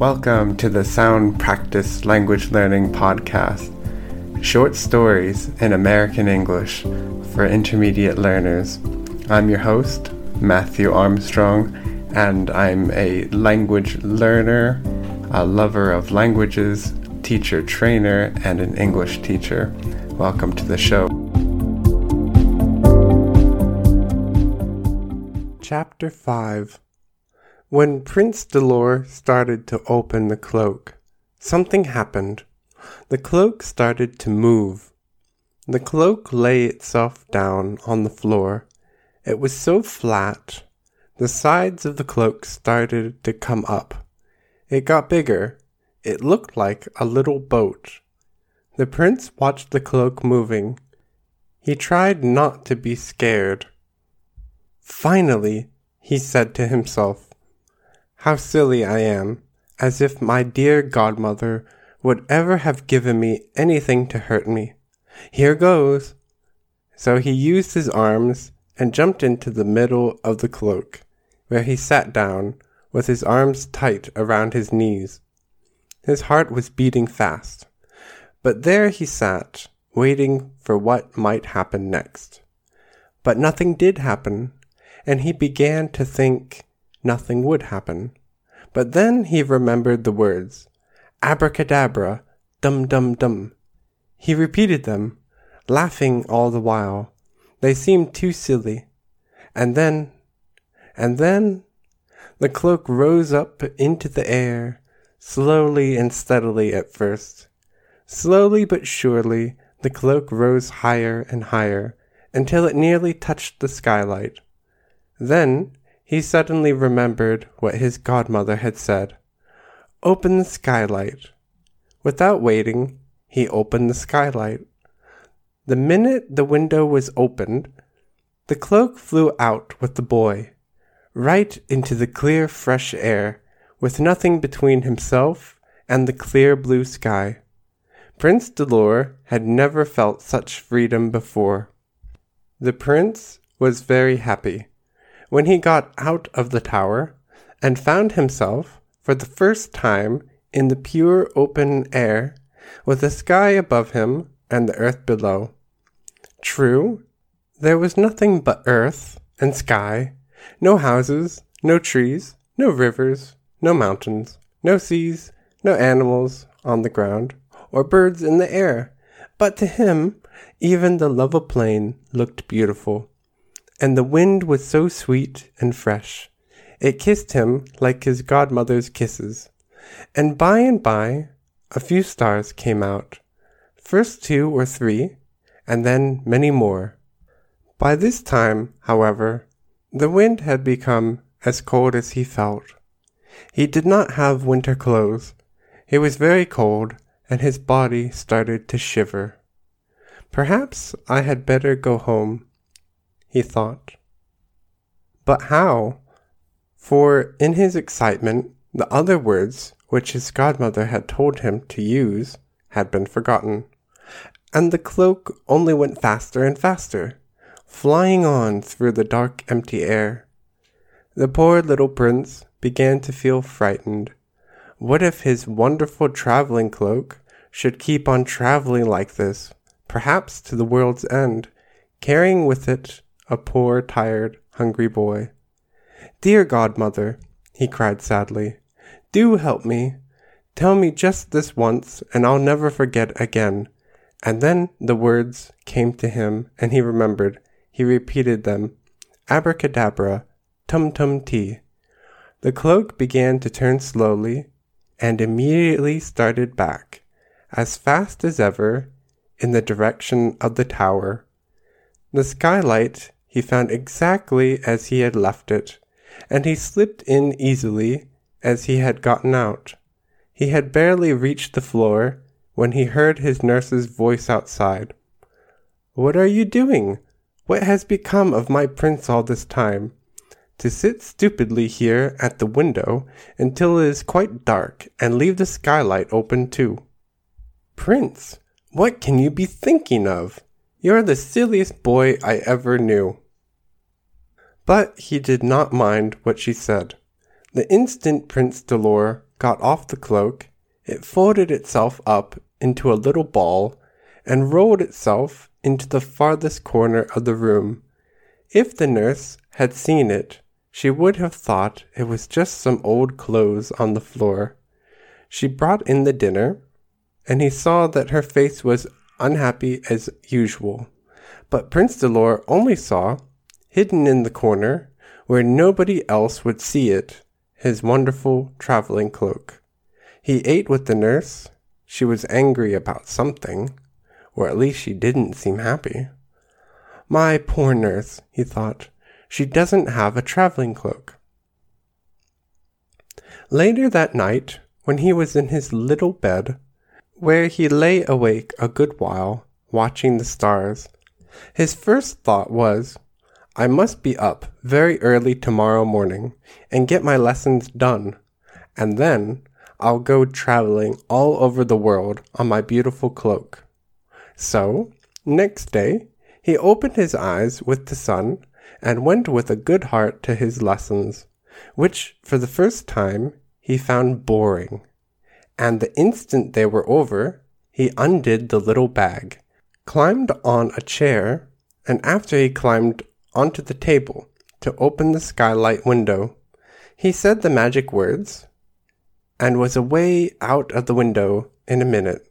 Welcome to the Sound Practice Language Learning Podcast. Short stories in American English for intermediate learners. I'm your host, Matthew Armstrong, and I'm a language learner, a lover of languages, teacher trainer, and an English teacher. Welcome to the show. Chapter 5 when Prince Dolor started to open the cloak, something happened. The cloak started to move. The cloak lay itself down on the floor. It was so flat. The sides of the cloak started to come up. It got bigger. It looked like a little boat. The prince watched the cloak moving. He tried not to be scared. Finally, he said to himself, how silly I am, as if my dear godmother would ever have given me anything to hurt me. Here goes. So he used his arms and jumped into the middle of the cloak, where he sat down with his arms tight around his knees. His heart was beating fast, but there he sat, waiting for what might happen next. But nothing did happen, and he began to think nothing would happen. But then he remembered the words Abracadabra, dum dum dum. He repeated them, laughing all the while. They seemed too silly. And then, and then, the cloak rose up into the air, slowly and steadily at first. Slowly but surely, the cloak rose higher and higher until it nearly touched the skylight. Then he suddenly remembered what his godmother had said. Open the skylight. Without waiting, he opened the skylight. The minute the window was opened, the cloak flew out with the boy, right into the clear, fresh air, with nothing between himself and the clear blue sky. Prince Dolor had never felt such freedom before. The prince was very happy when he got out of the tower and found himself, for the first time, in the pure open air, with the sky above him and the earth below. True, there was nothing but earth and sky, no houses, no trees, no rivers, no mountains, no seas, no animals on the ground, or birds in the air. But to him, even the level plain looked beautiful and the wind was so sweet and fresh. It kissed him like his godmother's kisses. And by and by, a few stars came out. First two or three, and then many more. By this time, however, the wind had become as cold as he felt. He did not have winter clothes. He was very cold, and his body started to shiver. Perhaps I had better go home he thought. But how? For in his excitement, the other words which his godmother had told him to use had been forgotten, and the cloak only went faster and faster, flying on through the dark, empty air. The poor little prince began to feel frightened. What if his wonderful traveling cloak should keep on traveling like this, perhaps to the world's end, carrying with it a poor, tired, hungry boy. Dear godmother, he cried sadly, do help me. Tell me just this once, and I'll never forget again. And then the words came to him, and he remembered. He repeated them Abracadabra, tum tum tea. The cloak began to turn slowly, and immediately started back, as fast as ever, in the direction of the tower. The skylight he found exactly as he had left it, and he slipped in easily as he had gotten out. He had barely reached the floor when he heard his nurse's voice outside. What are you doing? What has become of my prince all this time? To sit stupidly here at the window until it is quite dark and leave the skylight open too. Prince, what can you be thinking of? You're the silliest boy I ever knew. But he did not mind what she said. The instant Prince Dolor got off the cloak, it folded itself up into a little ball and rolled itself into the farthest corner of the room. If the nurse had seen it, she would have thought it was just some old clothes on the floor. She brought in the dinner, and he saw that her face was unhappy as usual. But Prince Dolor only saw, hidden in the corner, where nobody else would see it, his wonderful traveling cloak. He ate with the nurse. She was angry about something, or at least she didn't seem happy. My poor nurse, he thought. She doesn't have a traveling cloak. Later that night, when he was in his little bed, where he lay awake a good while, watching the stars, his first thought was, I must be up very early tomorrow morning and get my lessons done, and then I'll go traveling all over the world on my beautiful cloak. So, next day, he opened his eyes with the sun and went with a good heart to his lessons, which for the first time he found boring. And the instant they were over, he undid the little bag, climbed on a chair, and after he climbed onto the table to open the skylight window, he said the magic words and was away out of the window in a minute.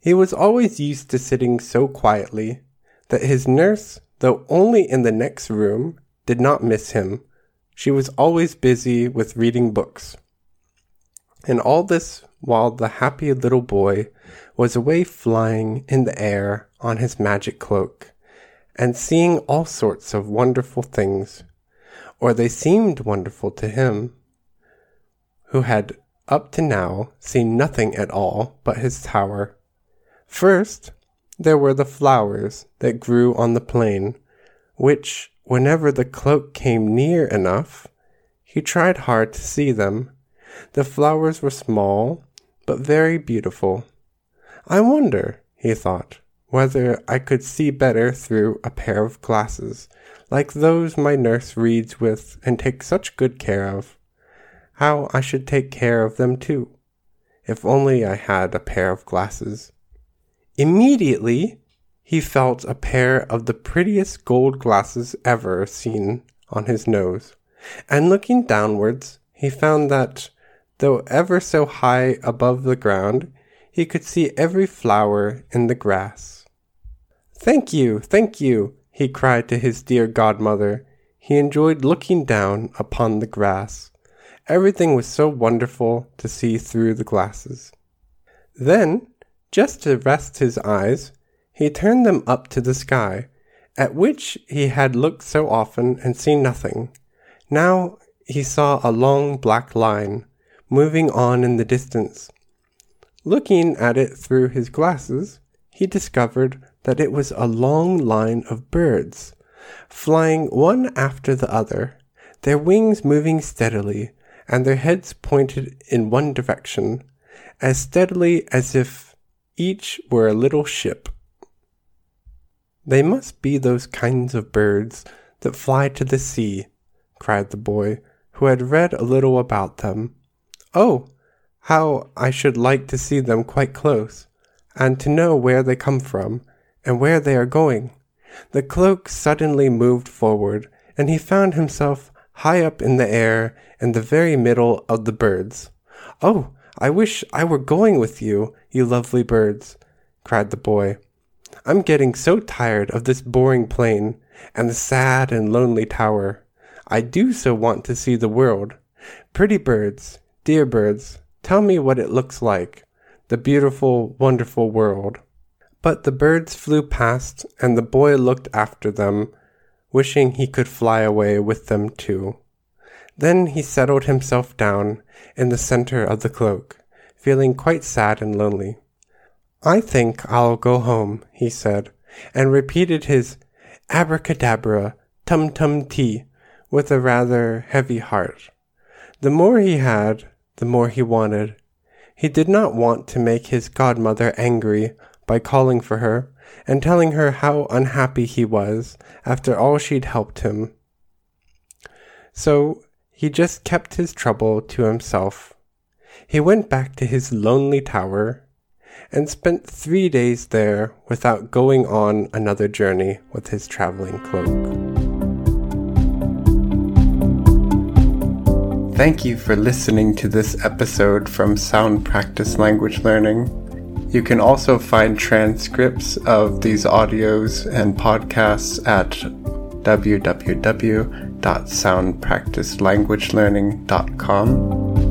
He was always used to sitting so quietly that his nurse though only in the next room, did not miss him. She was always busy with reading books. And all this while the happy little boy was away flying in the air on his magic cloak, and seeing all sorts of wonderful things, or they seemed wonderful to him, who had up to now seen nothing at all but his tower. First, there were the flowers that grew on the plain, which, whenever the cloak came near enough, he tried hard to see them. The flowers were small, but very beautiful. I wonder, he thought, whether I could see better through a pair of glasses, like those my nurse reads with and takes such good care of. How I should take care of them too, if only I had a pair of glasses. Immediately, he felt a pair of the prettiest gold glasses ever seen on his nose, and looking downwards, he found that, though ever so high above the ground, he could see every flower in the grass. Thank you, thank you, he cried to his dear godmother. He enjoyed looking down upon the grass. Everything was so wonderful to see through the glasses. Then just to rest his eyes, he turned them up to the sky, at which he had looked so often and seen nothing. Now he saw a long black line moving on in the distance. Looking at it through his glasses, he discovered that it was a long line of birds, flying one after the other, their wings moving steadily, and their heads pointed in one direction, as steadily as if each were a little ship. They must be those kinds of birds that fly to the sea, cried the boy, who had read a little about them. Oh, how I should like to see them quite close, and to know where they come from, and where they are going. The cloak suddenly moved forward, and he found himself high up in the air in the very middle of the birds. Oh, I wish I were going with you, you lovely birds, cried the boy. I'm getting so tired of this boring plain and the sad and lonely tower. I do so want to see the world. Pretty birds, dear birds, tell me what it looks like, the beautiful, wonderful world. But the birds flew past, and the boy looked after them, wishing he could fly away with them too. Then he settled himself down in the center of the cloak, feeling quite sad and lonely. I think I'll go home, he said, and repeated his abracadabra, tum tum tea, with a rather heavy heart. The more he had, the more he wanted. He did not want to make his godmother angry by calling for her and telling her how unhappy he was after all she'd helped him. So he just kept his trouble to himself He went back to his lonely tower and spent three days there without going on another journey with his traveling cloak. Thank you for listening to this episode from Sound Practice Language Learning. You can also find transcripts of these audios and podcasts at www.soundpracticelanguagelearning.com.